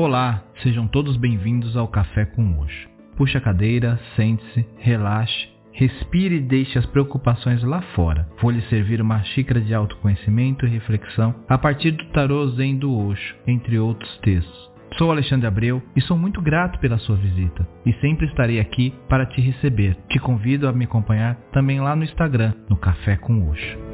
Olá, sejam todos bem-vindos ao Café com Osho. Puxe a cadeira, sente-se, relaxe, respire e deixe as preocupações lá fora. Vou lhe servir uma xícara de autoconhecimento e reflexão a partir do tarô Zen do Osho, entre outros textos. Sou Alexandre Abreu e sou muito grato pela sua visita e sempre estarei aqui para te receber. Te convido a me acompanhar também lá no Instagram, no Café com Osho.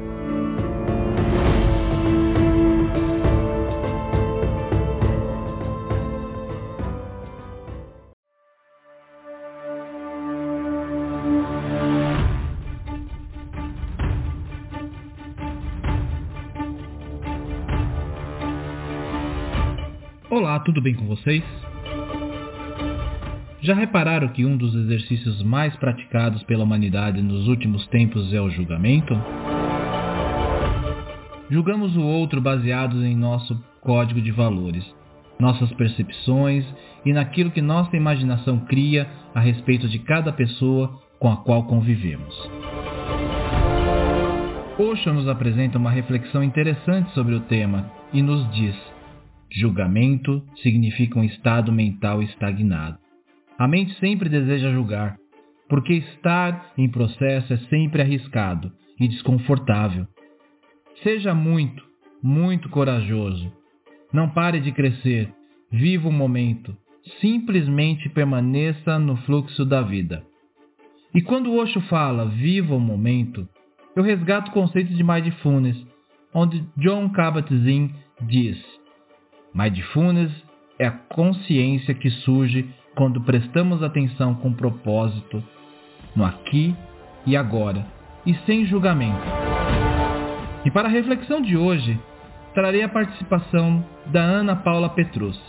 Tudo bem com vocês? Já repararam que um dos exercícios mais praticados pela humanidade nos últimos tempos é o julgamento? Julgamos o outro baseados em nosso código de valores, nossas percepções e naquilo que nossa imaginação cria a respeito de cada pessoa com a qual convivemos. Osho nos apresenta uma reflexão interessante sobre o tema e nos diz Julgamento significa um estado mental estagnado. A mente sempre deseja julgar, porque estar em processo é sempre arriscado e desconfortável. Seja muito, muito corajoso. Não pare de crescer. Viva o momento. Simplesmente permaneça no fluxo da vida. E quando o Osho fala viva o momento, eu resgato o conceito de Mindfulness, onde John Kabat-Zinn diz Mindfulness é a consciência que surge quando prestamos atenção com propósito no aqui e agora e sem julgamento. E para a reflexão de hoje, trarei a participação da Ana Paula Petrucci,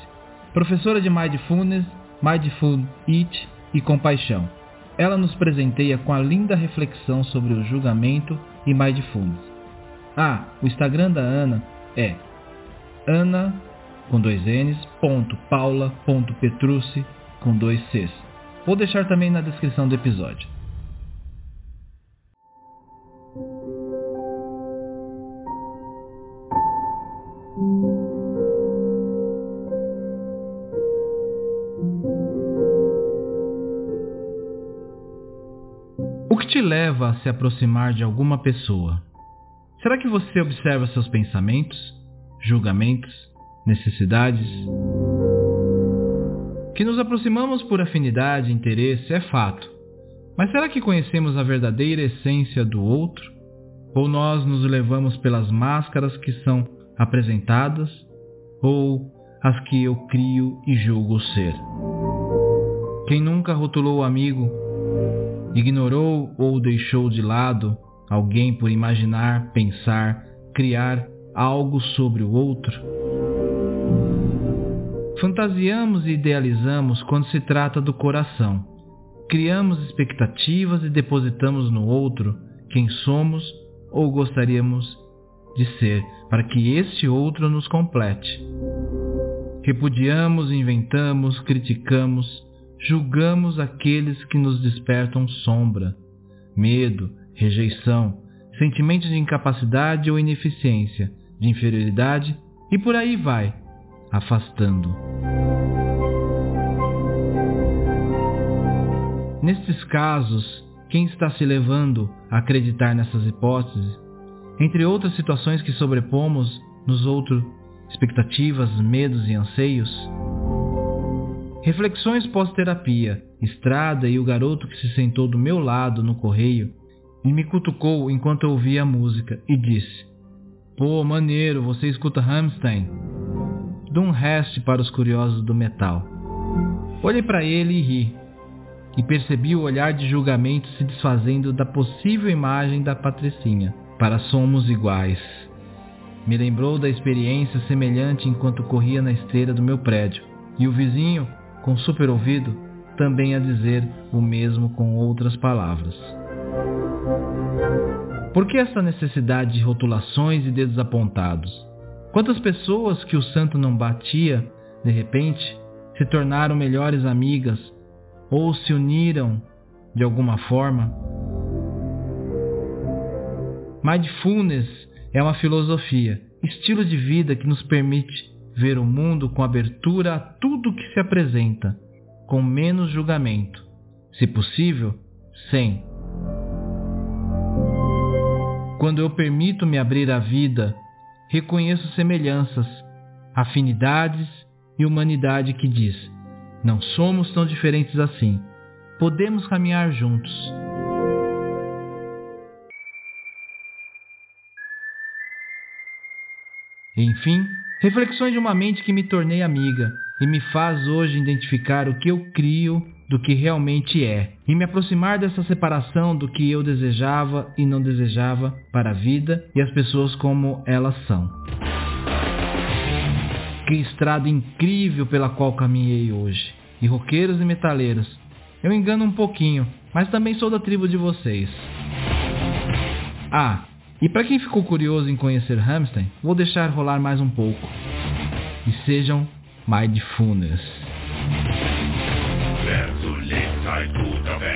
professora de Mindfulness, Mindful It e Compaixão. Ela nos presenteia com a linda reflexão sobre o julgamento e Mindfulness. Ah, o Instagram da Ana é Ana com dois N's, ponto, paula, ponto, petrucci, com dois C's. Vou deixar também na descrição do episódio. O que te leva a se aproximar de alguma pessoa? Será que você observa seus pensamentos, julgamentos, necessidades. Que nos aproximamos por afinidade interesse é fato, mas será que conhecemos a verdadeira essência do outro? Ou nós nos levamos pelas máscaras que são apresentadas, ou as que eu crio e julgo ser? Quem nunca rotulou o amigo, ignorou ou deixou de lado alguém por imaginar, pensar, criar algo sobre o outro? Fantasiamos e idealizamos quando se trata do coração. Criamos expectativas e depositamos no outro quem somos ou gostaríamos de ser, para que este outro nos complete. Repudiamos, inventamos, criticamos, julgamos aqueles que nos despertam sombra, medo, rejeição, sentimentos de incapacidade ou ineficiência, de inferioridade e por aí vai afastando. Nestes casos, quem está se levando a acreditar nessas hipóteses, entre outras situações que sobrepomos nos outros expectativas, medos e anseios? Reflexões pós-terapia, Estrada e o garoto que se sentou do meu lado no correio e me cutucou enquanto eu ouvia a música e disse: Pô, maneiro, você escuta Hamstein? Reste para os curiosos do metal. Olhei para ele e ri, e percebi o olhar de julgamento se desfazendo da possível imagem da patricinha. Para somos iguais. Me lembrou da experiência semelhante enquanto corria na esteira do meu prédio, e o vizinho, com super ouvido, também a dizer o mesmo com outras palavras. Por que essa necessidade de rotulações e dedos apontados? Quantas pessoas que o santo não batia, de repente, se tornaram melhores amigas ou se uniram de alguma forma? Mindfulness é uma filosofia, estilo de vida que nos permite ver o mundo com abertura a tudo que se apresenta, com menos julgamento, se possível, sem. Quando eu permito me abrir à vida, reconheço semelhanças, afinidades e humanidade que diz: não somos tão diferentes assim. Podemos caminhar juntos. Enfim, reflexões de uma mente que me tornei amiga e me faz hoje identificar o que eu crio do que realmente é e me aproximar dessa separação do que eu desejava e não desejava para a vida e as pessoas como elas são. Que estrada incrível pela qual caminhei hoje. E roqueiros e metaleiros, eu engano um pouquinho, mas também sou da tribo de vocês. Ah, e para quem ficou curioso em conhecer Hamstein, vou deixar rolar mais um pouco. E sejam mindfulness. I to the back.